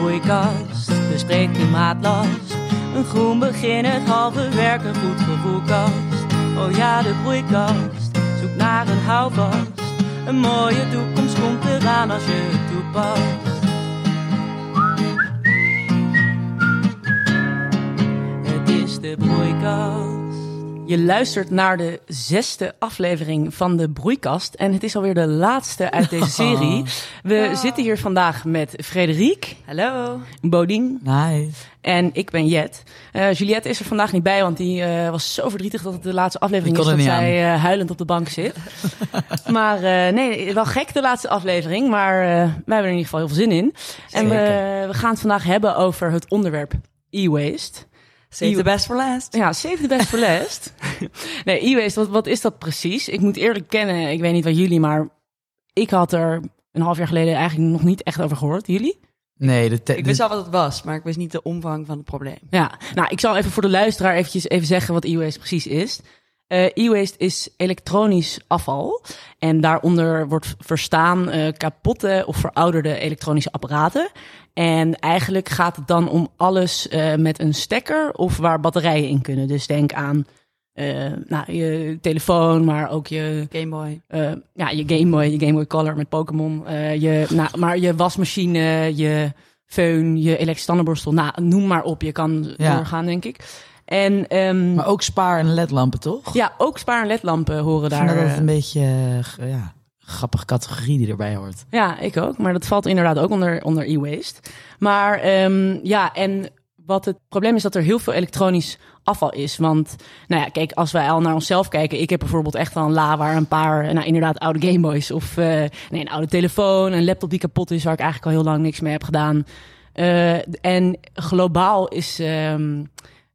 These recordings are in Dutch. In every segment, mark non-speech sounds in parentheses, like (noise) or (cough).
broeikast bespreekt klimaatlast. Een groen begin, het halve werk, een goed gevoelkast. Oh ja, de broeikast zoekt naar een houvast. Een mooie toekomst komt eraan als je het toepast. Het is de broeikast. Je luistert naar de zesde aflevering van de Broeikast. En het is alweer de laatste uit deze serie. (laughs) We zitten hier vandaag met Frederik. Hallo. Bodien. Nice. En ik ben Jet. Eh, Juliette is er vandaag niet bij, want die eh, was zo verdrietig dat het de laatste aflevering is kon dat zij eh, huilend op de bank zit. (laughs) maar eh, nee, wel gek de laatste aflevering, maar eh, wij hebben er in ieder geval heel veel zin in. En we, we gaan het vandaag hebben over het onderwerp e-waste. Save the best for last. Ja, save the best for last. (laughs) nee, e-waste, wat, wat is dat precies? Ik moet eerlijk kennen, ik weet niet wat jullie, maar ik had er een half jaar geleden eigenlijk nog niet echt over gehoord. Jullie? Nee, de te- Ik wist al wat het was, maar ik wist niet de omvang van het probleem. Ja, nou, ik zal even voor de luisteraar eventjes even zeggen wat e-waste precies is. Eh, e-waste is elektronisch afval. En daaronder wordt verstaan eh, kapotte of verouderde elektronische apparaten. En eigenlijk gaat het dan om alles eh, met een stekker of waar batterijen in kunnen. Dus denk aan nou, je telefoon, maar ook je Game Boy. eh, ja, je Game Boy, je Game Boy Color met Pokémon. je, nou, maar je wasmachine, je föhn, je elektrische tandenborstel. Nou, noem maar op. Je kan Ja. doorgaan, denk ik. En ehm, Maar ook spaar- en ledlampen, toch? ja, ook spaar- en ledlampen horen Ik vind daar. dat eh, een beetje eh, ja, grappige categorie die erbij hoort. Ja, ik ook. Maar dat valt inderdaad ook onder, onder e-waste. Maar ehm, ja, en wat het probleem is dat er heel veel elektronisch afval is. Want, nou ja, kijk, als wij al naar onszelf kijken. Ik heb bijvoorbeeld echt wel een la waar een paar, nou inderdaad, oude Gameboys. Of eh, nee, een oude telefoon, een laptop die kapot is, waar ik eigenlijk al heel lang niks mee heb gedaan. Eh, en globaal is ehm,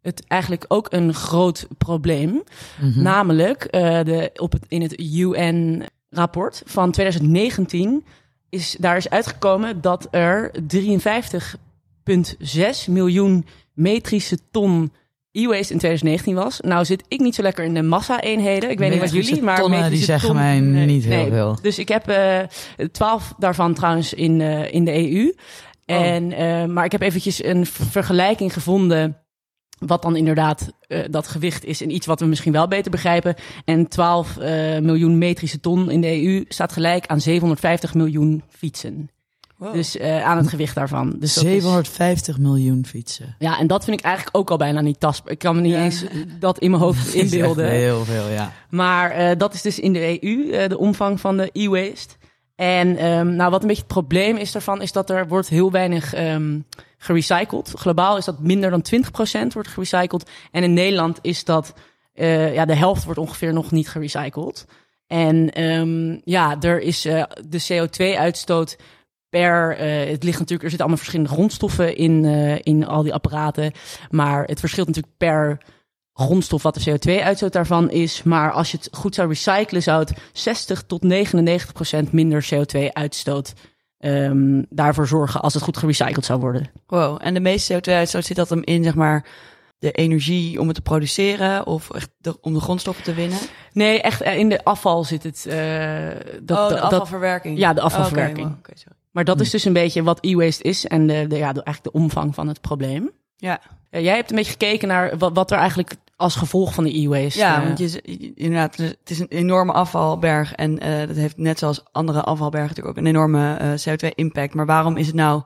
het eigenlijk ook een groot probleem. Mhm. Namelijk, eh, de, op het, in het UN-rapport van 2019 is daar is uitgekomen dat er 53,6 miljoen metrische ton e-waste in 2019 was. Nou zit ik niet zo lekker in de massa-eenheden. Ik weet niet wat jullie, maar tonnen, die zeggen ton- mij nee, niet heel nee. veel. Dus ik heb eh 12 daarvan trouwens in, eh, in de EU. En, eh, maar ik heb eventjes een vergelijking gevonden wat dan inderdaad eh, dat gewicht is en iets wat we misschien wel beter begrijpen. En 12 eh, miljoen metrische ton in de EU staat gelijk aan 750 miljoen fietsen. Wow. Dus eh, aan het gewicht daarvan. Dus dat is- 750 miljoen fietsen. ja, en dat vind ik eigenlijk ook al bijna niet tastbaar. Ik kan me niet eens dat in mijn hoofd inbeelden. (laughs) Dat is echt Heel veel, ja. Maar eh, dat is dus in de EU, eh, de omvang van de e-waste. En ehm, nou, wat een beetje het probleem is daarvan, is dat er wordt heel weinig ehm gerecycled. Globaal is dat minder dan 20% wordt gerecycled. En in Nederland is dat, eh, ja, de helft wordt ongeveer nog niet gerecycled. En ehm, ja, er is eh, de CO2-uitstoot per, eh, het ligt natuurlijk, er zitten allemaal verschillende grondstoffen in, in al die apparaten. Maar het verschilt natuurlijk per grondstof wat de CO2-uitstoot daarvan is. Maar als je het goed zou recyclen, zou het 60 tot 99 procent minder CO2-uitstoot ehm, daarvoor zorgen als het goed gerecycled zou worden. Wow. En de meeste CO2-uitstoot zit dat hem in, zeg maar, de energie om het te produceren of echt de- om de grondstoffen te winnen? Nee, echt eh, in de afval zit het. eh, dat, oh, de dat- afvalverwerking. Ja, de afvalverwerking. Oh, wow, sorry. maar dat is dus een beetje wat e-waste is en de, de, ja, de, eigenlijk de omvang van het probleem. Ja. Ja, jij hebt een beetje gekeken naar wat, wat er eigenlijk als gevolg van de e-waste. Ja, eh, want je, inderdaad, het is een enorme afvalberg en eh, dat heeft net zoals andere afvalbergen natuurlijk ook een enorme eh, CO2-impact. Maar waarom is het nou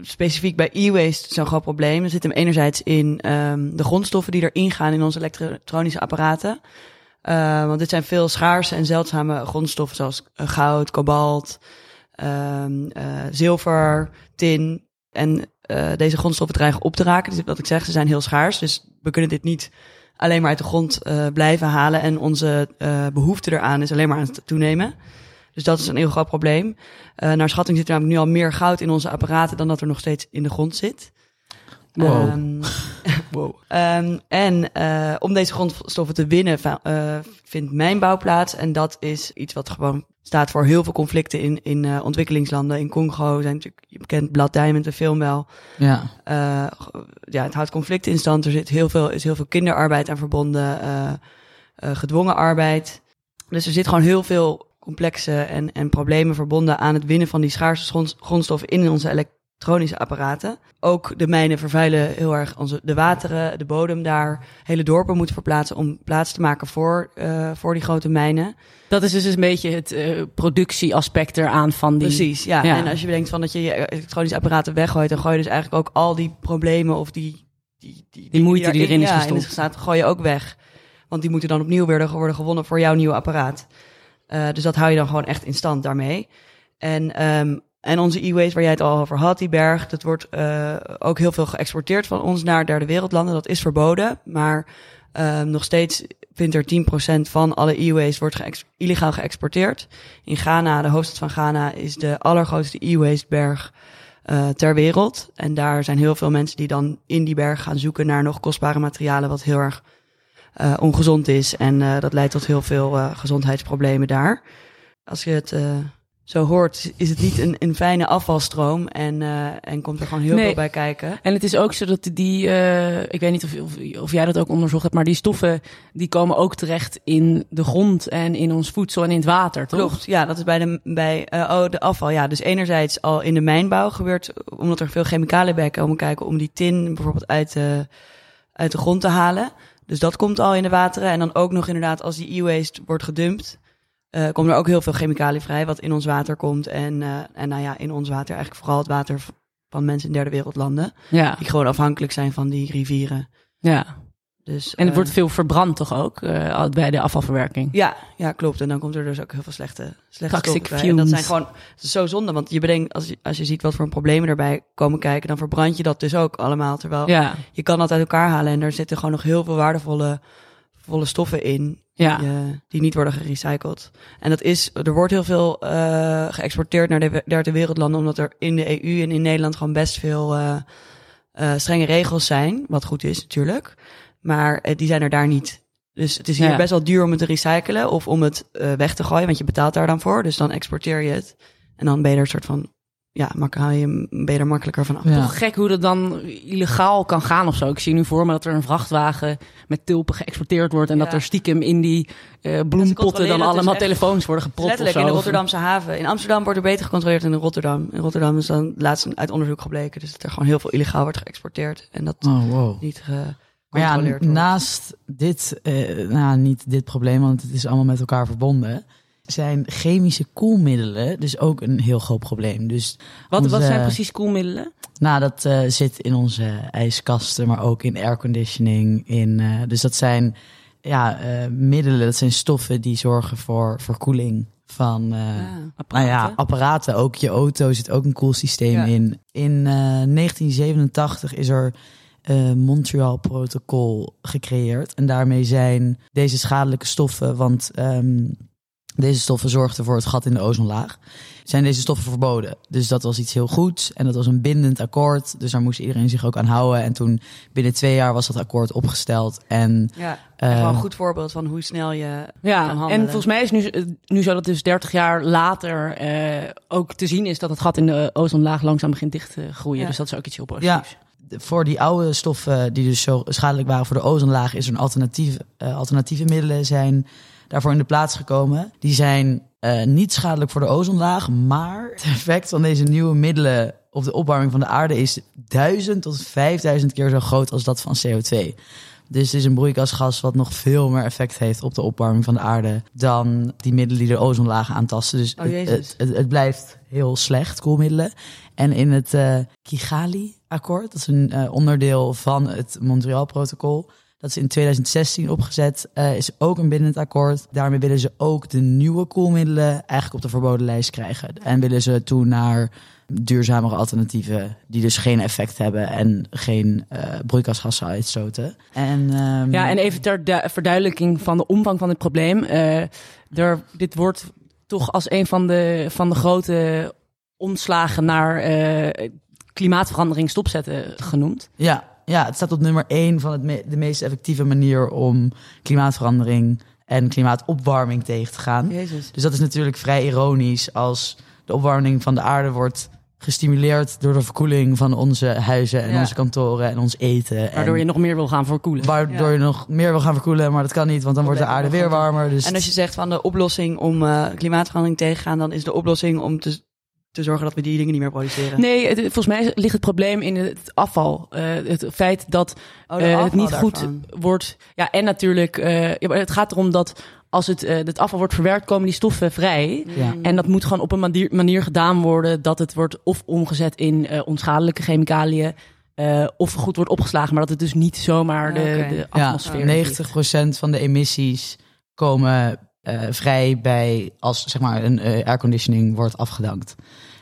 specifiek bij e-waste zo'n groot probleem? Er zit hem enerzijds in ehm, de grondstoffen die erin gaan in onze elektronische apparaten. Want dit zijn veel schaarse en zeldzame grondstoffen zoals goud, kobalt, ehm, eh, zilver, tin. En eh, deze grondstoffen dreigen op te raken. Dus wat ik zeg, ze zijn heel schaars. Dus we kunnen dit niet alleen maar uit de grond eh, blijven halen. En onze eh, behoefte eraan is alleen maar aan het toenemen. Dus dat is een heel groot probleem. Naar schatting zit er namelijk nu al meer goud in onze apparaten dan dat er nog steeds in de grond zit. Wow. Ehm, (laughs) wow. Ehm, en om deze grondstoffen te winnen vindt mijnbouw plaats. En dat is iets wat gewoon staat voor heel veel conflicten in, in eh, ontwikkelingslanden. In Congo zijn natuurlijk, je kent Blood Diamond, de film wel. Ja. Eh, ja, het houdt conflicten in stand. Er zit heel veel, is heel veel kinderarbeid aan verbonden, eh, gedwongen arbeid. Dus er zit gewoon heel veel complexe en, en problemen verbonden aan het winnen van die schaarse grond- grondstoffen in onze elektronische apparaten. Ook de mijnen vervuilen heel erg onze, de wateren, de bodem daar. Hele dorpen moeten verplaatsen om plaats te maken voor, uh, voor die grote mijnen. Dat is dus een beetje het uh, productieaspect eraan van die... Precies, ja. ja. En als je bedenkt van dat je je elektronische apparaten weggooit... dan gooi je dus eigenlijk ook al die problemen of die... Die, die, die moeite die, erin is ja, gestopt. staat, gooi je ook weg. Want die moeten dan opnieuw weer worden gewonnen voor jouw nieuwe apparaat. Uh, dus dat hou je dan gewoon echt in stand daarmee. En um, en onze e-waste, waar jij het al over had, die berg, dat wordt uh, ook heel veel geëxporteerd van ons naar derde wereldlanden. Dat is verboden, maar uh, nog steeds vindt er 10% van alle e-waste wordt geëx illegaal geëxporteerd. In Ghana, de hoofdstad van Ghana, is de allergrootste e-waste berg uh, ter wereld. En daar zijn heel veel mensen die dan in die berg gaan zoeken naar nog kostbare materialen, wat heel erg ongezond is. En dat leidt tot heel veel gezondheidsproblemen daar. Als je het zo hoort, is het niet een, een fijne afvalstroom en, uh, en komt er gewoon heel veel bij kijken. En het is ook zo dat die, uh, ik weet niet of, of, of, jij dat ook onderzocht hebt, maar die stoffen die komen ook terecht in de grond en in ons voedsel en in het water, toch? Klopt, ja, dat is bij de, bij, uh, oh, de afval. Ja, dus enerzijds al in de mijnbouw gebeurt, omdat er veel chemicaliën bij komen kijken, om die tin bijvoorbeeld uit de, uit de grond te halen. Dus dat komt al in de wateren. En dan ook nog inderdaad als die e-waste wordt gedumpt, uh, komt er ook heel veel chemicaliën vrij, wat in ons water komt. En, uh, en nou ja, in ons water eigenlijk vooral het water van mensen in derde wereldlanden. Ja. Die gewoon afhankelijk zijn van die rivieren. Ja. Dus, en het wordt veel verbrand toch ook uh, bij de afvalverwerking? Ja, ja, klopt. En dan komt er dus ook heel veel slechte, slechte Toxic En dat zijn gewoon dat is zo zonde, want je bedenkt, als je, als je ziet wat voor problemen erbij komen kijken, dan verbrand je dat dus ook allemaal. Terwijl ja. je kan dat uit elkaar halen en er zitten gewoon nog heel veel waardevolle volle stoffen in ja. die, uh, die, niet worden gerecycled. En dat is, er wordt heel veel uh, geëxporteerd naar de derde wereldlanden, omdat er in de EU en in Nederland gewoon best veel uh, strenge regels zijn. Wat goed is natuurlijk. Maar die zijn er daar niet. Dus het is hier ja. best wel duur om het te recyclen of om het weg te gooien, want je betaalt daar dan voor. Dus dan exporteer je het. En dan ben je er een soort van ja, haal je ben je er makkelijker van af. Ja. Toch gek hoe dat dan illegaal kan gaan of zo. Ik zie nu voor me dat er een vrachtwagen met tulpen geëxporteerd wordt en dat er stiekem in die uh, bloempotten dan allemaal telefoons worden gepropt. Letterlijk in de Rotterdamse haven. In Amsterdam wordt er beter gecontroleerd dan in Rotterdam. In Rotterdam is dan laatst uit onderzoek gebleken, dus dat er gewoon heel veel illegaal wordt geëxporteerd en dat oh, wow. niet ge maar ja, naast dit, uh, nou niet dit probleem, want het is allemaal met elkaar verbonden zijn chemische koelmiddelen dus ook een heel groot probleem. Dus wat, wat zijn precies koelmiddelen? Nou, dat uh, zit in onze ijskasten, maar ook in airconditioning. In, uh, dus dat zijn ja, uh, middelen, dat zijn stoffen die zorgen voor verkoeling van ah, apparaten. Nou ja, apparaten. Ook je auto zit ook een koelsysteem ja. in. In 1987 is er uh, Montreal Protocol gecreëerd. En daarmee zijn deze schadelijke stoffen, want um, deze stoffen zorgden voor het gat in de ozonlaag. Zijn deze stoffen verboden? Dus dat was iets heel goeds en dat was een bindend akkoord. Dus daar moest iedereen zich ook aan houden. En toen binnen twee jaar was dat akkoord opgesteld. En, ja, uh, een goed voorbeeld van hoe snel je ja, kan handelen. En volgens mij is nu, nu zo dat dus 30 jaar later uh, ook te zien is dat het gat in de ozonlaag langzaam begint dicht te groeien. Ja. Dus dat is ook iets heel positiefs. Ja voor die oude stoffen die dus zo schadelijk waren voor de ozonlaag, is er een alternatief, uh, alternatieve middelen zijn daarvoor in de plaats gekomen. Die zijn uh, niet schadelijk voor de ozonlaag, maar het effect van deze nieuwe middelen op de opwarming van de aarde is duizend tot vijfduizend keer zo groot als dat van CO2. Dus het is een broeikasgas wat nog veel meer effect heeft op de opwarming van de aarde dan die middelen die de ozonlaag aantasten. Dus oh, het, het, het, blijft heel slecht, koelmiddelen. En in het uh, Kigali-akkoord, dat is een uh, onderdeel van het Montreal-protocol, dat is in 2016 opgezet. Uh, is ook een bindend akkoord. Daarmee willen ze ook de nieuwe koelmiddelen eigenlijk op de verboden lijst krijgen. En willen ze toe naar duurzamere alternatieven die dus geen effect hebben en geen uh, broeikasgassen uitstoten. En, um... Ja, en even ter verduidelijking van de omvang van het probleem. Uh, er, dit wordt toch als een van de, van de grote omslagen naar klimaatverandering stopzetten genoemd. Ja, ja, het staat op nummer één van het de meest effectieve manier om klimaatverandering en klimaatopwarming tegen te gaan. Jezus. Dus dat is natuurlijk vrij ironisch als de opwarming van de aarde wordt gestimuleerd door de verkoeling van onze huizen en onze kantoren en ons eten. Waardoor je nog meer wil gaan verkoelen. Waardoor je nog meer wil gaan verkoelen, maar dat kan niet, want dan wordt de aarde weer warmer. Dus en als je zegt van de oplossing om uh, klimaatverandering tegen te gaan, dan is de oplossing om te te zorgen dat we die dingen niet meer produceren? Nee, het- volgens mij ligt het probleem in het afval. Eh, het feit dat Oh, eh, het niet goed wordt. Ja, en natuurlijk, eh, ja, maar het gaat erom dat als het, eh, het afval wordt verwerkt, komen die stoffen vrij. Ja. En dat moet gewoon op een manier, manier gedaan worden dat het wordt of omgezet in eh, onschadelijke chemicaliën. eh, of goed wordt opgeslagen, maar dat het dus niet zomaar de, Ja, de Ja, atmosfeer. 90% van de emissies komen eh, vrij bij als zeg maar een eh, airconditioning wordt afgedankt.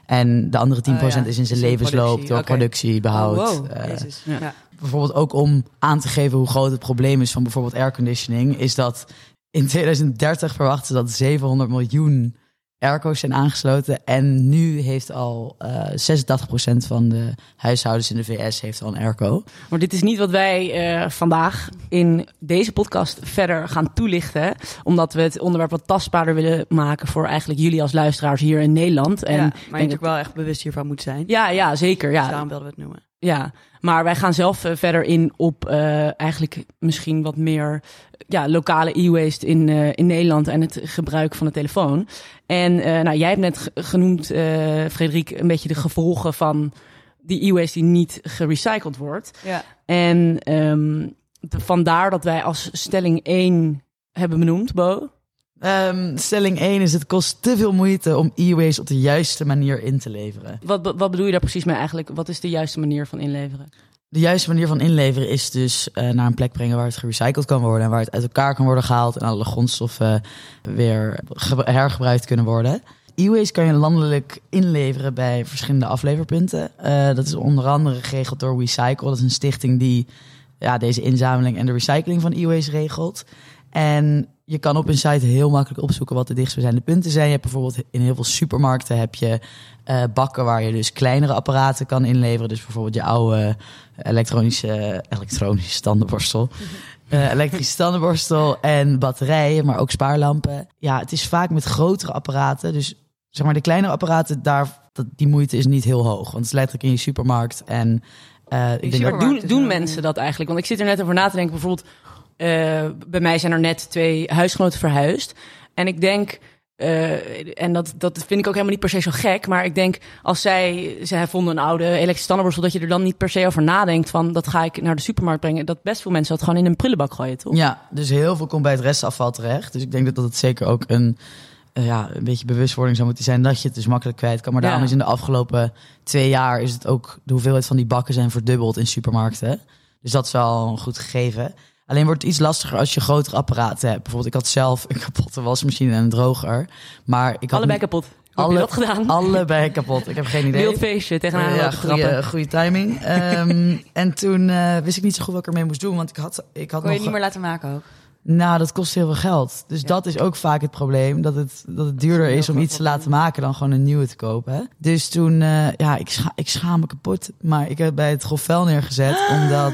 En de andere 10% Oh ja, is in zijn levensloop productie, door oké. productie, behoud. Oh, wow. eh. Ja. bijvoorbeeld ook om aan te geven hoe groot het probleem is van bijvoorbeeld airconditioning, is dat in 2030 verwachten ze dat 700 miljoen airco's zijn aangesloten. En nu heeft al eh 86% van de huishoudens in de VS heeft al een airco. Maar dit is niet wat wij eh, vandaag in deze podcast verder gaan toelichten. Omdat we het onderwerp wat tastbaarder willen maken voor eigenlijk jullie als luisteraars hier in Nederland. En ja, ik maar je denk natuurlijk wel echt bewust hiervan moet zijn. Ja, ja, zeker. Ja. Dus daarom wilden we het noemen. Ja, maar wij gaan zelf eh, verder in op eh, eigenlijk misschien wat meer ja, lokale e-waste in, eh, in Nederland en het gebruik van de telefoon. En nou, jij hebt net ge- genoemd, Frederik, een beetje de gevolgen van die e-waste die niet gerecycled wordt. Ja. En ehm, de- vandaar dat wij als stelling 1 hebben benoemd, Bo. Ehm, stelling 1 is het kost te veel moeite om e-waste op de juiste manier in te leveren. Wat, wat bedoel je daar precies mee eigenlijk? Wat is de juiste manier van inleveren? De juiste manier van inleveren is dus eh, naar een plek brengen waar het gerecycled kan worden en waar het uit elkaar kan worden gehaald en alle grondstoffen weer ge- hergebruikt kunnen worden. E-waste kan je landelijk inleveren bij verschillende afleverpunten. Eh, dat is onder andere geregeld door Recycle. Dat is een stichting die ja, deze inzameling en de recycling van e-waste regelt. En je kan op een site heel makkelijk opzoeken wat de dichtstbijzijnde punten zijn. Je hebt bijvoorbeeld in heel veel supermarkten heb je eh, bakken waar je dus kleinere apparaten kan inleveren. Dus bijvoorbeeld je oude elektronische, elektronische tandenborstel. (laughs) Eh, elektrische tandenborstel en batterijen, maar ook spaarlampen. Ja, het is vaak met grotere apparaten. Dus zeg maar de kleinere apparaten, daar, dat, die moeite is niet heel hoog. Want het is letterlijk in je supermarkt. En eh, ik denk Maar doen, doen mensen dat eigenlijk? Want ik zit er net over na te denken. Bijvoorbeeld, eh, bij mij zijn er net twee huisgenoten verhuisd. En ik denk, eh, en dat, dat vind ik ook helemaal niet per se zo gek. Maar ik denk, als zij, zij vonden een oude elektrische tandenborstel, dat je er dan niet per se over nadenkt van, dat ga ik naar de supermarkt brengen. Dat best veel mensen dat gewoon in een prullenbak gooien, toch? Ja, dus heel veel komt bij het restafval terecht. Dus ik denk dat dat het zeker ook een, eh, ja, een beetje bewustwording zou moeten zijn dat je het dus makkelijk kwijt kan. Maar daarom Ja. is in de afgelopen twee jaar is het ook de hoeveelheid van die bakken zijn verdubbeld in supermarkten. Dus dat is wel een goed gegeven. Alleen wordt het iets lastiger als je grotere apparaten hebt. Bijvoorbeeld, ik had zelf een kapotte wasmachine en een droger. Maar ik had Allebei niet- kapot. Je Alle- dat gedaan? allebei kapot. Ik heb geen idee. Wild feestje tegenaan ja, goede, goede timing. (laughs) Ehm, en toen eh, wist ik niet zo goed wat ik ermee moest doen. Want ik had, ik had Kon je nog... niet meer laten maken ook? Nou, dat kost heel veel geld. Dus Ja. dat is ook vaak het probleem. Dat het, dat het duurder is om iets te laten maken dan gewoon een nieuwe te kopen. Dus toen, eh, ja, ik, scha ik schaam me kapot. Maar ik heb bij het grofvel neergezet. (gasps) omdat,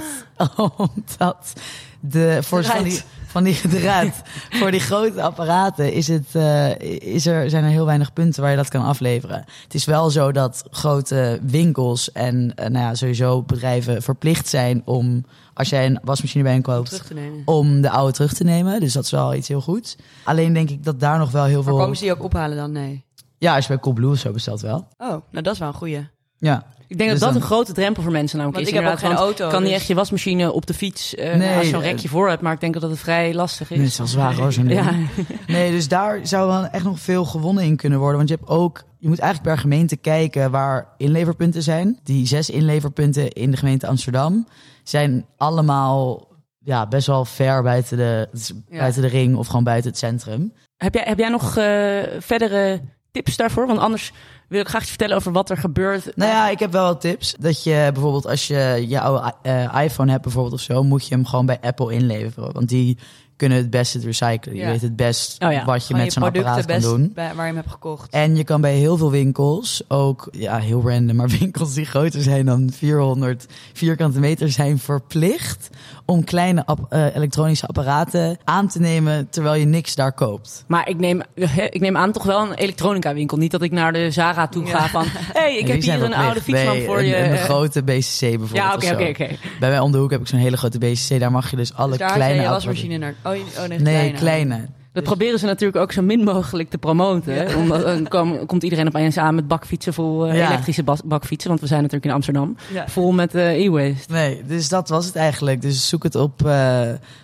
omdat de, voor van die, van die gedraad, voor die grote apparaten is het, eh, is er, zijn er heel weinig punten waar je dat kan afleveren. Het is wel zo dat grote winkels en eh, nou ja, sowieso bedrijven verplicht zijn om, als jij een wasmachine bij hen Om koopt, om de oude terug te nemen. Dus dat is wel iets heel goeds. Alleen denk ik dat daar nog wel heel Maar veel... komen ze die ook ophalen dan? Nee. Ja, als je bij Coolblue of zo bestelt wel. Oh, nou dat is wel een goeie. Ja. Ik denk Dus dat dat dan- een grote drempel voor mensen namelijk Want is. ik heb ook geen auto. kan niet dus- echt je wasmachine op de fiets eh, Nee, als je een eh, rekje voor hebt. Maar ik denk dat het vrij lastig is. Nee, het is wel zwaar hoor, zo'n. Ja, (laughs) Nee, dus daar zou wel echt nog veel gewonnen in kunnen worden. Want je hebt ook... Je moet eigenlijk per gemeente kijken waar inleverpunten zijn. Die zes inleverpunten in de gemeente Amsterdam zijn allemaal ja, best wel ver buiten de, Ja. buiten de ring of gewoon buiten het centrum. Heb jij, heb jij nog eh, verdere tips daarvoor? Want anders wil ik graag iets vertellen over wat er gebeurt. Nou ja, ik heb wel wat tips. Dat je bijvoorbeeld als je je oude eh, iPhone hebt bijvoorbeeld of zo, moet je hem gewoon bij Apple inleveren. Want die kunnen het best het recyclen. Je weet het best Oh ja. wat je Gewoon met zo'n apparaat kan doen. bij- waar je hem hebt gekocht. En je kan bij heel veel winkels ook, ja, heel random, maar (laughs) winkels die groter zijn dan 400 vierkante meter zijn verplicht om kleine eh, elektronische apparaten aan te nemen terwijl je niks daar koopt. Maar ik neem, ik neem aan toch wel een elektronica winkel. Niet dat ik naar de Zara toe ga van... hey, ik heb hier een oude fietslamp Nee, voor een, je. Een, grote BCC bijvoorbeeld. ja, oké, oké, oké. Bij mij om de hoek heb ik zo'n hele grote BCC. Daar mag je dus alle Dus daar kleine je wasmachine naar. Oh, je- oh nee, Nee, kleine. Dat proberen ze natuurlijk ook zo min mogelijk te promoten. Ja. Omdat dan kom- komt iedereen opeens aan met bakfietsen vol eh, Ja. elektrische bakfietsen. Want we zijn natuurlijk in Amsterdam. Ja. Vol met eh, e-waste. Nee, dus dat was het eigenlijk. Dus zoek het op eh,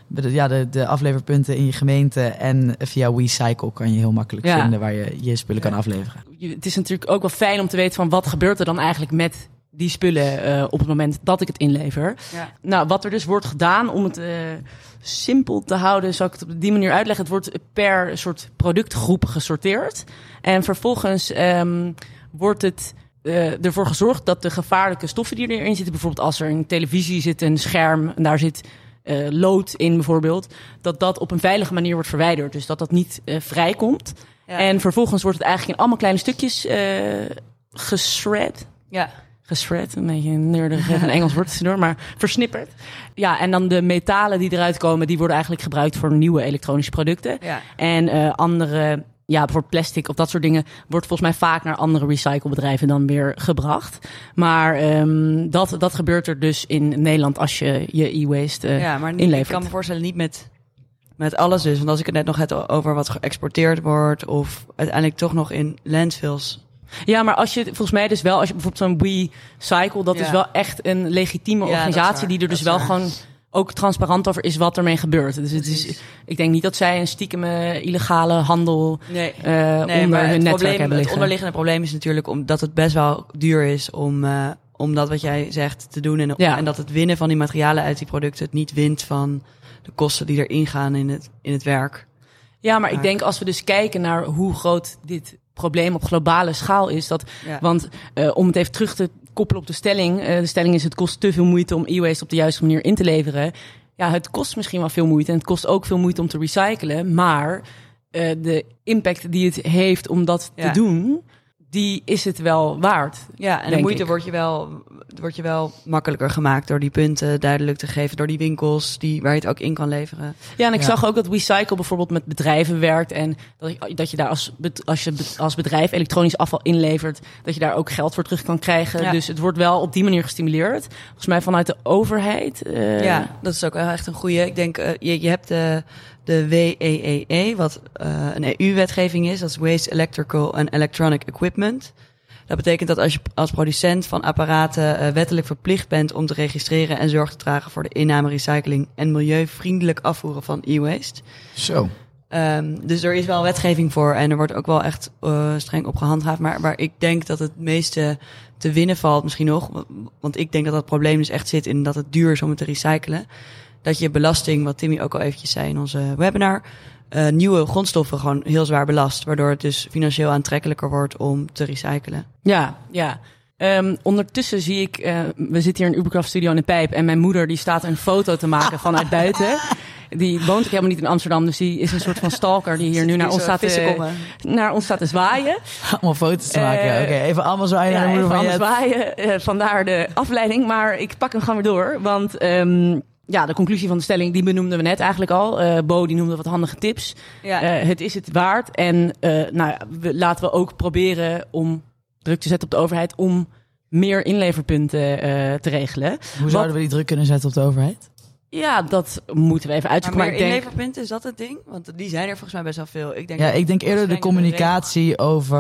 de, ja, de, de afleverpunten in je gemeente. En via WeCycle kan je heel makkelijk vinden waar je je spullen kan afleveren. Het is natuurlijk ook wel fijn om te weten van wat gebeurt er dan eigenlijk met die spullen eh, op het moment dat ik het inlever. Nou, wat er dus wordt gedaan om het eh, simpel te houden, zal ik het op die manier uitleggen. Het wordt per soort productgroep gesorteerd. En vervolgens ehm, wordt het eh, ervoor gezorgd dat de gevaarlijke stoffen die erin zitten, bijvoorbeeld als er een televisie zit, een scherm, en daar zit eh, lood in bijvoorbeeld, dat dat op een veilige manier wordt verwijderd. Dus dat dat niet eh, vrijkomt. Ja. En vervolgens wordt het eigenlijk in allemaal kleine stukjes geschred ja. Geschred, een beetje een nerdig een Engels woord tussendoor, maar versnipperd. Ja, en dan de metalen die eruit komen, die worden eigenlijk gebruikt voor nieuwe elektronische producten. Ja. En eh, andere, ja, bijvoorbeeld plastic of dat soort dingen, wordt volgens mij vaak naar andere recyclebedrijven dan weer gebracht. Maar ehm, dat, dat gebeurt er dus in Nederland als je je e-waste eh, ja, maar niet, inlevert. ik kan me voorstellen niet met, met alles dus. Want als ik het net nog had over wat geëxporteerd wordt... of uiteindelijk toch nog in landfills... Ja, maar als je volgens mij dus wel, als je bijvoorbeeld zo'n WeCycle, dat Ja. is wel echt een legitieme Ja, dat organisatie die er Dat dus wel waar. gewoon ook transparant over is wat ermee gebeurt. Dus het is, ik denk niet dat zij een stiekem illegale handel Nee. eh Nee, onder hun het, netwerk probleem, hebben het liggen. onderliggende probleem is natuurlijk omdat het best wel duur is om, eh, om dat wat jij zegt te doen. En, Ja. en dat het winnen van die materialen uit die producten het niet wint van de kosten die erin gaan in het, in het werk. Ja, maar ik denk als we dus kijken naar hoe groot dit probleem op globale schaal is, dat Ja. Want eh, om het even terug te koppelen op de stelling. eh, de stelling is het kost te veel moeite om e-waste op de juiste manier in te leveren. Ja, het kost misschien wel veel moeite. En het kost ook veel moeite om te recyclen. Maar eh, de impact die het heeft om dat Ja. te doen, die is het wel waard. Ja, en de moeite ik. wordt je, wel, wordt je wel makkelijker gemaakt door die punten duidelijk te geven. Door die winkels die, waar je het ook in kan leveren. Ja, en ik Ja. zag ook dat WeCycle bijvoorbeeld met bedrijven werkt. En dat je, dat je daar als, als je als bedrijf elektronisch afval inlevert, dat je daar ook geld voor terug kan krijgen. Ja. Dus het wordt wel op die manier gestimuleerd. Volgens mij vanuit de overheid. eh, Ja, dat is ook wel echt een goede. Ik denk, eh, je, je hebt de, de WEEE, wat eh, een EU-wetgeving is. Dat is Waste Electrical and Electronic Equipment. Dat betekent dat als je als producent van apparaten eh, wettelijk verplicht bent om te registreren en zorg te dragen voor de inname, recycling en milieuvriendelijk afvoeren van e-waste. Zo. Ehm, dus er is wel wetgeving voor en er wordt ook wel echt eh, streng op gehandhaafd. Maar waar ik denk dat het meeste te winnen valt misschien nog, wa- want ik denk dat dat probleem dus echt zit in dat het duur is om het te recyclen. Dat je belasting, wat Timmy ook al eventjes zei in onze webinar, eh, nieuwe grondstoffen gewoon heel zwaar belast. Waardoor het dus financieel aantrekkelijker wordt om te recyclen. Ja, ja. Ehm, ondertussen zie ik, eh, we zitten hier in Ubercraft Studio in de Pijp en mijn moeder die staat een foto te maken (laughs) vanuit buiten. Die woont ook helemaal niet in Amsterdam, dus die is een soort van stalker die hier nu naar ons, staat te, naar ons staat te zwaaien. Allemaal foto's te maken. Eh, Oké, even allemaal zwaaien naar Ja, de moeder even van Jet. zwaaien, eh, vandaar de afleiding. Maar ik pak hem gewoon weer door, want ehm, ja, de conclusie van de stelling die benoemden we net eigenlijk al. Eh, Bo die noemde wat handige tips. Ja, Eh, het is het waard en eh, nou, ja, we, laten we ook proberen om druk te zetten op de overheid om meer inleverpunten eh, te regelen. Hoe zouden we die druk kunnen zetten op de overheid? Ja, dat moeten we even uitzoeken. Maar, ik denk, inleverpunten, is dat het ding? Want die zijn er volgens mij best wel veel. Ik denk Ja, ik denk eerder de communicatie over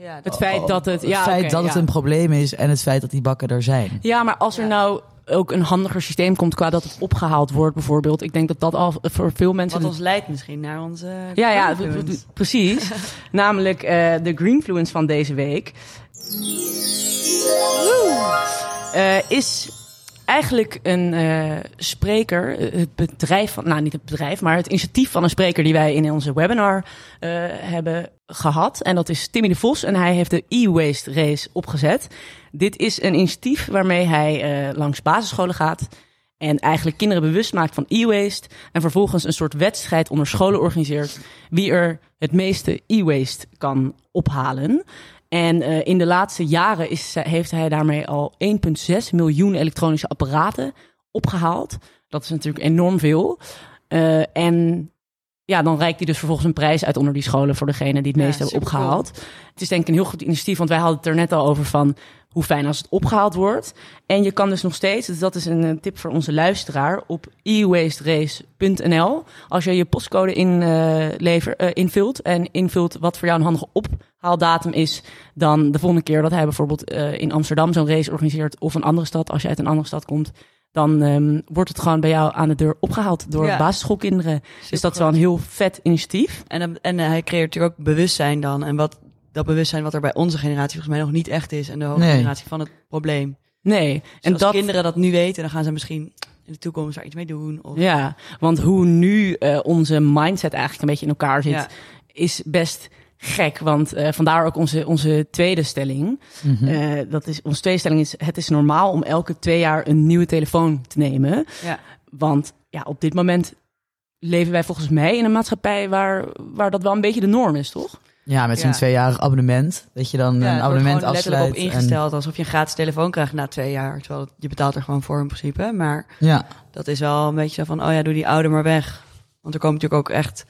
Ja, het feit dat het... het Ja, feit oké, dat het een probleem is en het feit dat die bakken er zijn. Ja, maar als er Ja. nou ook een handiger systeem komt qua dat het opgehaald wordt bijvoorbeeld. Ik denk dat dat al voor veel mensen... Wat ons leidt misschien naar onze. Ja, ja, precies. (laughs) Namelijk eh, de Greenfluence van deze week. Eh, is eigenlijk een eh, spreker, het bedrijf van, nou niet het bedrijf, maar het initiatief van een spreker die wij in onze webinar hebben gehad. En dat is Timmy de Vos en hij heeft de e-waste race opgezet. Dit is een initiatief waarmee hij eh, langs basisscholen gaat en eigenlijk kinderen bewust maakt van e-waste. En vervolgens een soort wedstrijd onder scholen organiseert. Wie er het meeste e-waste kan ophalen. En eh, in de laatste jaren is, heeft hij daarmee al 1,6 miljoen elektronische apparaten opgehaald. Dat is natuurlijk enorm veel. Eh, en ja, dan reikt hij dus vervolgens een prijs uit onder die scholen voor degene die het Ja, meest hebben opgehaald. Het is denk ik een heel goed initiatief, want wij hadden het er net al over van hoe fijn als het opgehaald wordt. En je kan dus nog steeds, dus dat is een, eh, tip voor onze luisteraar, op e-wasterace.nl. Als je je postcode in, eh, lever, eh, invult en invult wat voor jou een handige ophaaldatum is, dan de volgende keer dat hij bijvoorbeeld in Amsterdam zo'n race organiseert of een andere stad, als je uit een andere stad komt, dan ehm, wordt het gewoon bij jou aan de deur opgehaald door Ja. basisschoolkinderen. Dus dat is wel een heel vet initiatief. En, en hij creëert natuurlijk ook bewustzijn dan. En wat, dat bewustzijn wat er bij onze generatie volgens mij nog niet echt is. En de hoge Nee. generatie van het probleem. Nee, Dus en als dat, kinderen dat nu weten, dan gaan ze misschien in de toekomst daar iets mee doen. Of, Ja, want hoe nu eh, onze mindset eigenlijk een beetje in elkaar zit, Ja. is best gek. Want eh, vandaar ook onze, onze tweede stelling. Mhm. Eh, dat is, onze tweede stelling is: het is normaal om elke twee jaar een nieuwe telefoon te nemen. Ja. Want ja, op dit moment leven wij volgens mij in een maatschappij waar, waar dat wel een beetje de norm is, toch? Ja, met zo'n Ja. tweejarig abonnement. Dat je dan Ja, een abonnement gewoon letterlijk afsluit. op ingesteld alsof je een gratis telefoon krijgt na twee jaar. Terwijl je betaalt er gewoon voor in principe. Maar En, ja, dat is wel een beetje zo van, oh ja, doe die oude maar weg. Want er komt natuurlijk ook echt,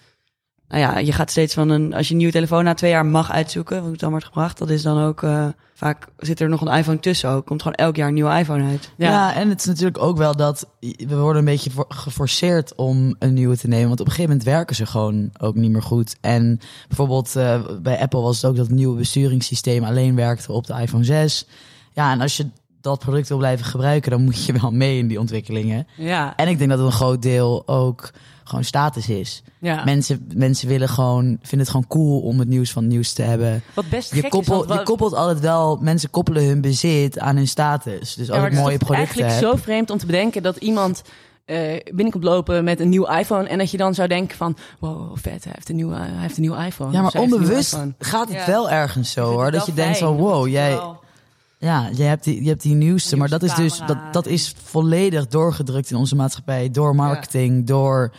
nou ja, je gaat steeds van een, als je een nieuwe telefoon na twee jaar mag uitzoeken, hoe het dan wordt gebracht, dat is dan ook, eh, vaak zit er nog een iPhone tussen ook. Komt gewoon elk jaar een nieuwe iPhone uit. Ja. en het is natuurlijk ook wel dat we worden een beetje geforceerd om een nieuwe te nemen. Want op een gegeven moment werken ze gewoon ook niet meer goed. En bijvoorbeeld eh, bij Apple was het ook dat het nieuwe besturingssysteem alleen werkte op de iPhone 6. Ja, en als je dat product wil blijven gebruiken, dan moet je wel mee in die ontwikkelingen. Ja, En ik denk dat het een groot deel ook gewoon status is. ja. Mensen, mensen willen gewoon, vinden het gewoon cool om het nieuws van het nieuws te hebben. wat best Je, gek koppelt, is. je koppelt altijd wel, mensen koppelen hun bezit aan hun status. Dus Ja, is mooie producten eigenlijk zo vreemd om te bedenken dat iemand eh binnenkomt lopen met een nieuw iPhone en dat je dan zou denken van, wow, vet, hij heeft een nieuwe, hij heeft een nieuwe iPhone. Ja, maar onbewust gaat het Ja. wel ergens zo hoor. Dat je denkt van wow, jij, ja, jij hebt die, je hebt die nieuwste. Maar dat is dus, dat, dat is volledig doorgedrukt in onze maatschappij. Door marketing, door...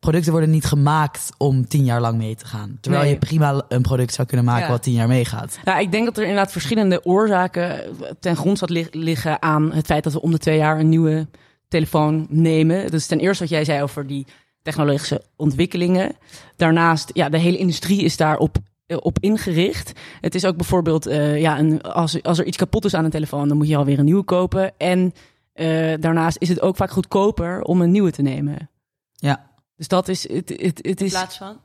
Producten worden niet gemaakt om tien jaar lang mee te gaan. Terwijl Nee. je prima een product zou kunnen maken Ja. wat tien jaar meegaat. Ja, ik denk dat er inderdaad verschillende oorzaken ten grondslag lig- liggen aan het feit dat we om de twee jaar een nieuwe telefoon nemen. Dus ten eerste wat jij zei over die technologische ontwikkelingen. Daarnaast, ja, de hele industrie is daarop op ingericht. Het is ook bijvoorbeeld, eh, ja, een, als, als er iets kapot is aan een telefoon, dan moet je alweer een nieuwe kopen. En eh, daarnaast is het ook vaak goedkoper om een nieuwe te nemen. Ja. Dus dat is, het, het, het In is, plaats van?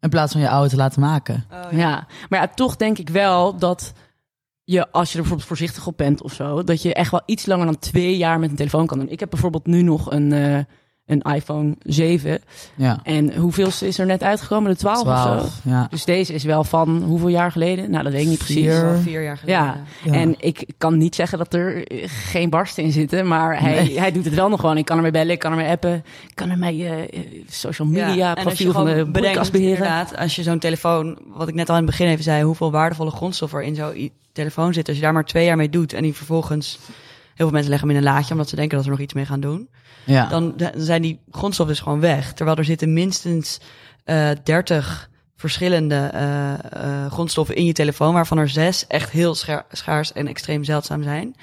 In plaats van je oude te laten maken. Oh, Ja, maar ja, toch denk ik wel dat je, als je er bijvoorbeeld voorzichtig op bent of zo, dat je echt wel iets langer dan twee jaar met een telefoon kan doen. Ik heb bijvoorbeeld nu nog een, eh, een iPhone 7. Ja. En hoeveelste is er net uitgekomen? De 12, of zo? 12. Ja. Dus deze is wel van hoeveel jaar geleden? Nou, dat weet ik niet precies. Vier. Jaar geleden. Ja. Ja. En ik kan niet zeggen dat er eh, geen barsten in zitten, maar hij, Nee. hij doet het wel nog gewoon. Ik kan ermee bellen, ik kan ermee appen, ik kan ermee eh, eh, social media profiel van de bedenkt, beheren. Inderdaad, als je zo'n telefoon, wat ik net al in het begin even zei, hoeveel waardevolle grondstoffen er in zo'n telefoon zit. Als je daar maar twee jaar mee doet en die vervolgens, heel veel mensen leggen hem in een laadje omdat ze denken dat ze er nog iets mee gaan doen. Ja. Dan dan zijn die grondstoffen dus gewoon weg. Terwijl er zitten minstens eh 30 verschillende eh, eh, grondstoffen in je telefoon, waarvan er zes echt heel scha- schaars en extreem zeldzaam zijn.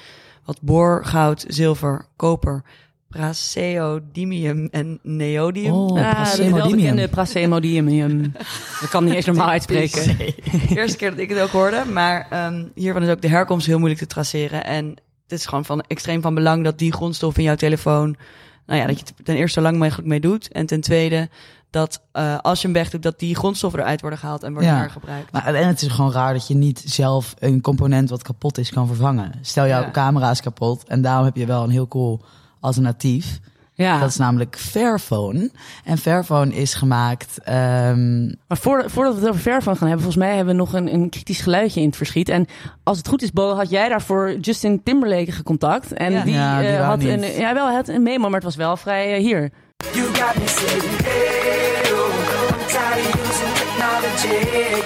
Wat boor, goud, zilver, koper, praseodymium en neodium. Oh, de praseodymium. welbekende (laughs) praseodymium. Dat kan niet eens normaal (laughs) uitspreken. De eerste keer dat ik het ook hoorde. Maar ehm, hiervan is ook de herkomst heel moeilijk te traceren. En het is gewoon van extreem van belang dat die grondstof in jouw telefoon... Nou ja, dat je ten eerste zo lang mogelijk mee doet. En ten tweede dat eh, als je hem wegdoet, dat die grondstoffen eruit worden gehaald en worden Ja. hergebruikt. Maar en het is gewoon raar dat je niet zelf een component wat kapot is kan vervangen. Stel jouw Ja. camera is kapot en daarom heb je wel een heel cool alternatief. Ja, Dat is namelijk Fairphone. En Fairphone is gemaakt. ehm, maar voor, voordat we het over Fairphone gaan hebben, volgens mij hebben we nog een, een kritisch geluidje in het verschiet. En als het goed is, Bo, had jij daarvoor Justin Timberlake gecontact. En Ja. die, Ja, die eh, had niet. een, ja, wel, had een memo, maar het was wel vrij eh, hier. You got me saying, hey, oh, I'm tired of using technology.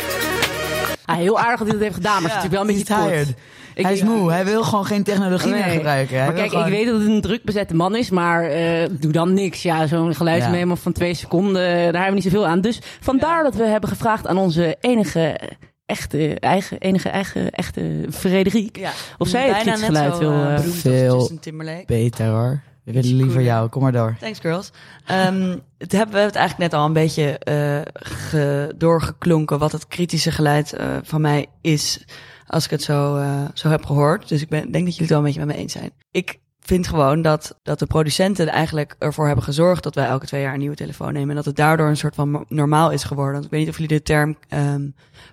Ah, heel aardig dat hij dat heeft gedaan, maar het is natuurlijk wel een beetje kort. tired. Ik- hij is moe. Hij wil gewoon geen technologie meer gebruiken. Hij Maar kijk, gewoon- ik weet dat het een druk bezette man is, maar eh, doe dan niks. Ja, zo'n geluidsmemo van twee seconden, eh, daar hebben we niet zoveel aan. Dus vandaar dat we hebben gevraagd aan onze enige echte, eigen, enige eigen, echte Frederik. Ja. Of zij het Bijna kritisch net geluid zo, wil, als veel-. Beter hoor. We willen liever jou. Kom maar door. Thanks, girls. Ehm, (laughs) het hebben we het eigenlijk net al een beetje eh, ge- doorgeklonken wat het kritische geluid eh, van mij is Als ik het zo, eh, zo heb gehoord. Dus ik ben, denk dat jullie het wel een beetje met me eens zijn. Ik vind gewoon dat, dat de producenten eigenlijk ervoor hebben gezorgd dat wij elke twee jaar een nieuwe telefoon nemen. En dat het daardoor een soort van normaal is geworden. Ik weet niet of jullie de term ehm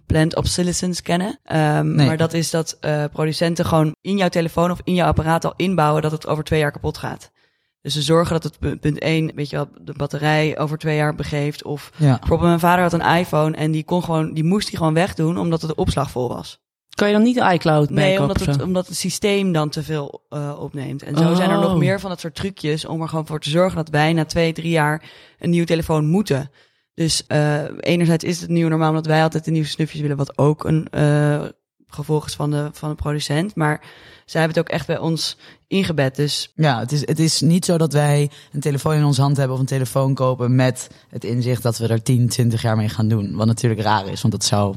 planned obsolescence kennen. Ehm, Nee. Maar dat is dat eh, producenten gewoon in jouw telefoon of in jouw apparaat al inbouwen dat het over twee jaar kapot gaat. Dus ze zorgen dat het pu- punt 1, weet je wel, de batterij over twee jaar begeeft. Of Ja. bijvoorbeeld mijn vader had een iPhone en die kon gewoon, die moest hij gewoon wegdoen omdat het de opslag vol was. Kan je dan niet de iCloud Nee, backup omdat het, omdat het systeem dan te veel eh, opneemt. En zo zijn er Oh. nog meer van dat soort trucjes om er gewoon voor te zorgen dat wij na twee, drie jaar een nieuwe telefoon moeten. Dus eh, enerzijds is het nieuw normaal omdat wij altijd de nieuwste snufjes willen, wat ook een eh, gevolg is van de, van de producent. Maar zij hebben het ook echt bij ons ingebed. Dus Ja, het is, het is niet zo dat wij een telefoon in onze hand hebben of een telefoon kopen met het inzicht dat we er 10, 20 jaar mee gaan doen. Wat natuurlijk raar is, want dat zou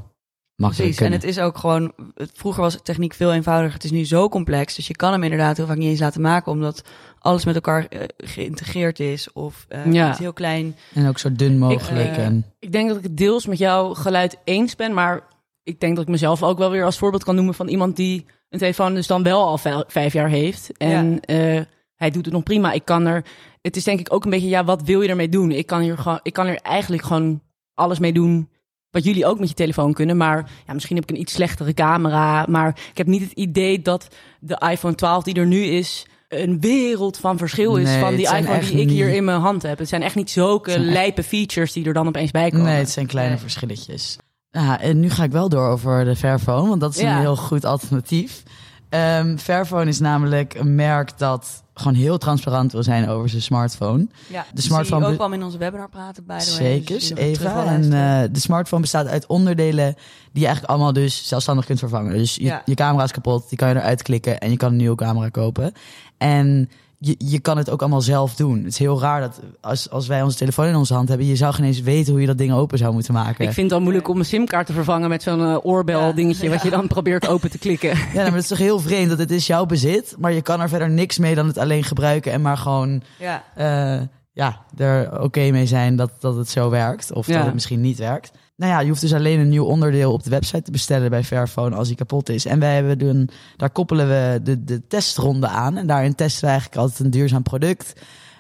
Precies, en het is ook gewoon, het, vroeger was techniek veel eenvoudiger, het is nu zo complex, dus je kan hem inderdaad heel vaak niet eens laten maken, omdat alles met elkaar eh, geïntegreerd is, of eh Ja. het is heel klein. En ook zo dun mogelijk. eh, en, Ik denk dat ik het deels met jouw geluid eens ben, maar ik denk dat ik mezelf ook wel weer als voorbeeld kan noemen van iemand die een telefoon dus dan wel al vijf, jaar heeft. En eh, hij doet het nog prima. Ik kan er, het is denk ik ook een beetje, ja, wat wil je ermee doen? Ik kan hier gewoon, ik kan er eigenlijk gewoon alles mee doen wat jullie ook met je telefoon kunnen. Maar ja, misschien heb ik een iets slechtere camera. Maar ik heb niet het idee dat de iPhone 12 die er nu is een wereld van verschil is Nee, van die iPhone die ik hier niet- in mijn hand heb. Het zijn echt niet zulke echt- lijpe features die er dan opeens bij komen. nee, het zijn kleine Nee. verschilletjes. Ja, en nu ga ik wel door over de Fairphone, want dat is Ja. een heel goed alternatief. Ehm Fairphone is namelijk een merk dat gewoon heel transparant wil zijn over zijn smartphone. Ja, De smartphone ook wel in onze webinar praten bij de Zeker, dus Eva. En eh, de smartphone bestaat uit onderdelen die je eigenlijk allemaal dus zelfstandig kunt vervangen. Dus je, Ja. je camera is kapot, die kan je eruit klikken en je kan een nieuwe camera kopen. En je, je kan het ook allemaal zelf doen. Het is heel raar dat als, als wij onze telefoon in onze hand hebben, je zou geen eens weten hoe je dat ding open zou moeten maken. Ik vind het al moeilijk om een simkaart te vervangen met zo'n eh, oorbel Ja. dingetje wat je dan probeert open te klikken. Ja, nou, maar het is toch heel vreemd dat het is jouw bezit, maar je kan er verder niks mee dan het alleen gebruiken en maar gewoon Ja, eh, ja, er oké mee zijn dat, dat het zo werkt. Of Ja. dat het misschien niet werkt. Nou ja, je hoeft dus alleen een nieuw onderdeel op de website te bestellen bij Fairphone als die kapot is. En wij hebben doen, daar koppelen we de, de testronde aan. En daarin testen we eigenlijk altijd een duurzaam product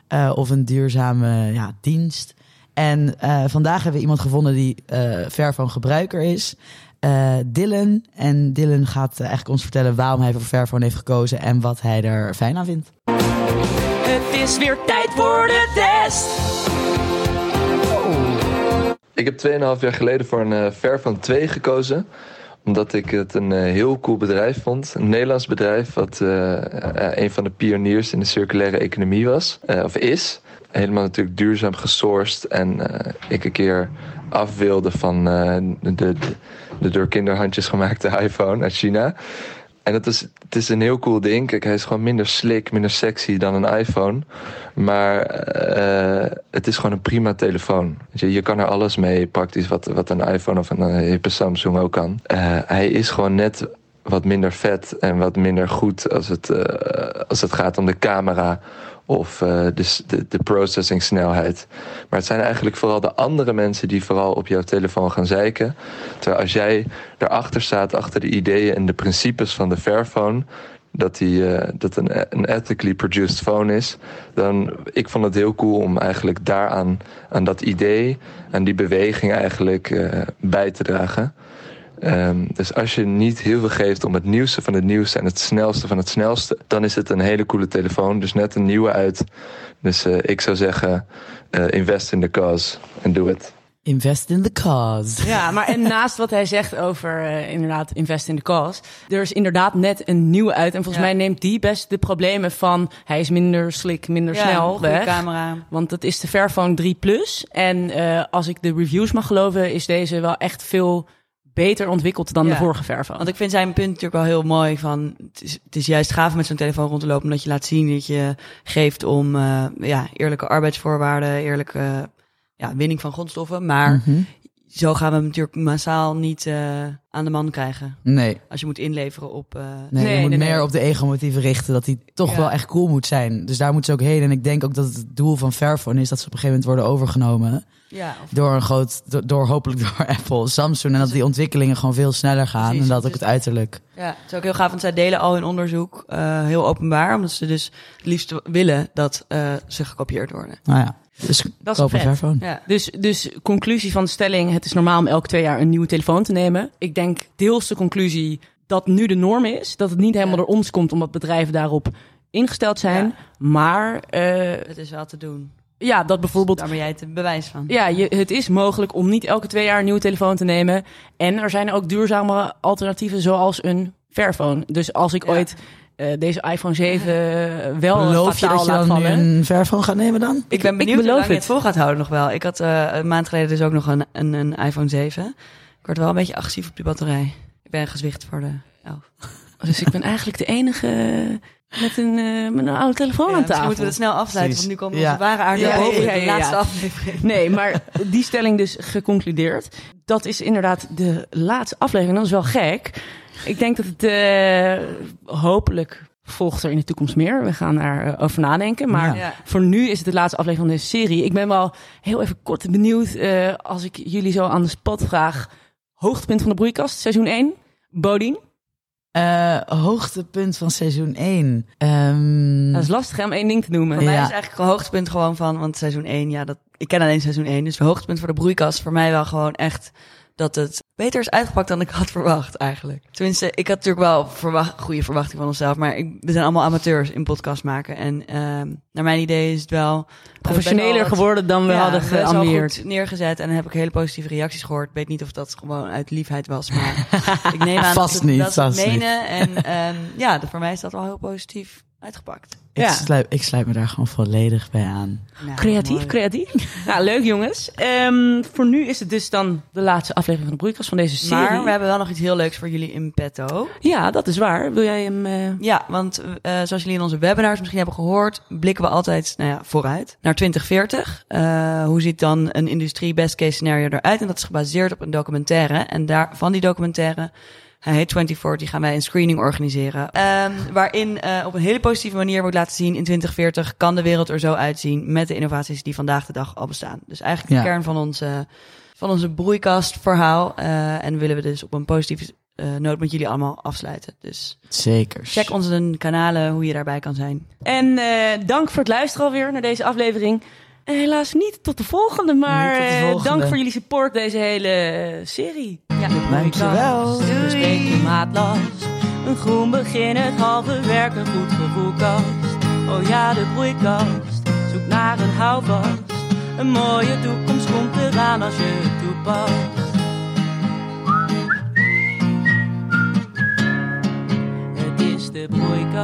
eh, of een duurzame ja, dienst. En eh, vandaag hebben we iemand gevonden die eh Fairphone gebruiker is. Dylan. En Dylan gaat eigenlijk ons vertellen waarom hij voor Fairphone heeft gekozen en wat hij er fijn aan vindt. Het is weer tijd voor de test. Ik heb 2,5 jaar geleden voor een eh Fairphone 2 gekozen. Omdat ik het een eh, heel cool bedrijf vond. Een Nederlands bedrijf wat eh, eh, een van de pioniers in de circulaire economie was. of is. Helemaal natuurlijk duurzaam gesourced. En ik een keer af wilde van de, de, de door kinderhandjes gemaakte (laughs) iPhone uit China. En het is, het is een heel cool ding. Kijk, hij is gewoon minder slick, minder sexy dan een iPhone. Maar eh, het is gewoon een prima telefoon. Je, je kan er alles mee, praktisch, wat, wat een iPhone of een eh, hippe Samsung ook kan. Eh, hij is gewoon net wat minder vet en wat minder goed als het, eh, als het gaat om de camera of eh, de, de, de processing snelheid. Maar het zijn eigenlijk vooral de andere mensen die vooral op jouw telefoon gaan zeiken. Terwijl als jij erachter staat, achter de ideeën en de principes van de Fairphone, dat, die, eh, dat een, een ethically produced phone is, dan ik vond het heel cool om eigenlijk daaraan aan dat idee, aan die beweging eigenlijk eh, bij te dragen. Ehm, dus als je niet heel veel geeft om het nieuwste van het nieuwste en het snelste van het snelste, dan is het een hele coole telefoon. Dus net een nieuwe uit. Dus eh, ik zou zeggen, eh, invest in the cause en do it. Invest in the cause. Ja, maar en (laughs) naast wat hij zegt over eh, inderdaad invest in the cause. Er is inderdaad net een nieuwe uit. En volgens Ja. mij neemt die best de problemen van hij is minder slick, minder snel goede weg. camera. Want dat is de Fairphone 3 Plus. En eh, als ik de reviews mag geloven, is deze wel echt veel beter ontwikkeld dan Ja. de vorige Fairphone. Want ik vind zijn punt natuurlijk wel heel mooi van, het is, het is juist gaaf om met zo'n telefoon rond te lopen, omdat je laat zien dat je geeft om eh, ja, eerlijke arbeidsvoorwaarden, eerlijke ja, winning van grondstoffen. Maar Mhm. Zo gaan we hem natuurlijk massaal niet eh, aan de man krijgen. Nee, Als je moet inleveren op... eh, nee, Nee, je moet nee, meer nee. op de egomotieven richten. Dat hij toch Ja. wel echt cool moet zijn. Dus daar moeten ze ook heen. En ik denk ook dat het doel van Fairphone is dat ze op een gegeven moment worden overgenomen. ja, of- Door een groot, door, door hopelijk door (laughs) Apple, Samsung. En dat die ontwikkelingen gewoon veel sneller gaan. Precies, en dat ook dus- het uiterlijk. ja, het is ook heel gaaf, want zij delen al hun onderzoek eh, heel openbaar. Omdat ze dus het liefst willen dat eh, ze gekopieerd worden. Nou ja, dus Dat is een vet. Fairphone. Ja, Dus, dus conclusie van de stelling: het is normaal om elke twee jaar een nieuwe telefoon te nemen. Ik denk deels de conclusie dat nu de norm is. Dat het niet helemaal Ja. door ons komt omdat bedrijven daarop ingesteld zijn. Ja. Maar eh, het is wel te doen. ja, dat bijvoorbeeld. Daar ben jij het bewijs van. Ja, je, het is mogelijk om niet elke twee jaar een nieuwe telefoon te nemen. En er zijn ook duurzamere alternatieven zoals een Fairphone. Dus als ik Ja. ooit eh, deze iPhone 7 wel Beloof je fataal dat je dan vallen. een Fairphone gaat nemen dan? Ik ben ik benieuwd hoe beloof lang je het het. vol gaat houden nog wel. Ik had eh, een maand geleden dus ook nog een, een, een iPhone 7. Ik word wel een beetje agressief op die batterij. Ik ben gezwicht voor de 11. Dus ik ben (laughs) eigenlijk de enige met een, eh, met een oude telefoon Ja, aan misschien tafel. moeten we het snel afsluiten, Precies. want nu komen Ja. onze ware aard naar Ja, boven. ja, ja, de ja. laatste aflevering. Nee, (laughs) maar die stelling dus geconcludeerd. Dat is inderdaad de laatste aflevering. Dat is wel gek. Ik denk dat het eh, hopelijk volgt er in de toekomst meer. We gaan daarover over nadenken. Maar Ja. Ja. voor nu is het de laatste aflevering van deze serie. Ik ben wel heel even kort benieuwd eh, als ik jullie zo aan de spot vraag. Hoogtepunt van de broeikast, seizoen 1. Bodien. Eh, hoogtepunt van seizoen 1. Ehm, Dat is lastig hè, om één ding te noemen. Voor mij Ja. is eigenlijk het hoogtepunt gewoon van, want seizoen 1, ja, dat, ik ken alleen seizoen 1. Dus het hoogtepunt voor de broeikast voor mij wel gewoon echt dat het beter is uitgepakt dan ik had verwacht eigenlijk. Tenminste, ik had natuurlijk wel verwacht, goede verwachting van onszelf, maar ik, we zijn allemaal amateurs in podcast maken. En ehm, naar mijn idee is het wel... Professioneler geworden dan we Ja, hadden geambieerd. goed neergezet en dan heb ik hele positieve reacties gehoord. Ik weet niet of dat gewoon uit liefheid was, maar (laughs) ik neem aan Vast dat, niet, dat vast niet. menen. En ehm, ja, voor mij is dat wel heel positief uitgepakt. ik, ja. sluit, ik sluit me daar gewoon volledig bij aan. Nou, Creatief, mooi. creatief. (laughs) nou, leuk jongens. Ehm, voor nu is het dus dan de laatste aflevering van de broeikas van deze serie. Maar we hebben wel nog iets heel leuks voor jullie in petto. Ja, dat is waar. Wil jij hem... eh, Ja, want eh, zoals jullie in onze webinars misschien hebben gehoord, blikken we altijd nou ja, vooruit naar 2040. Eh, hoe ziet dan een industrie best case scenario eruit? En dat is gebaseerd op een documentaire. En daar, van die documentaire, hij heet 2040, gaan wij een screening organiseren. Ehm, waarin eh, op een hele positieve manier wordt laten zien in 2040 kan de wereld er zo uitzien met de innovaties die vandaag de dag al bestaan. Dus eigenlijk de Ja. kern van onze, van onze broeikastverhaal. Eh, en willen we dus op een positieve eh, noot met jullie allemaal afsluiten. Dus Zeker. Check onze kanalen hoe je daarbij kan zijn. En eh, dank voor het luisteren alweer naar deze aflevering helaas niet tot de volgende, maar eh, dank voor jullie support deze hele serie. Ja, dankjewel. Doei. Dus maatlast. Een groen begin het halve werk, een goed gevoelkast. Oh ja, de broeikast. Zoek naar een houvast. Een mooie toekomst komt eraan als je het toepast. Het is de broeikast.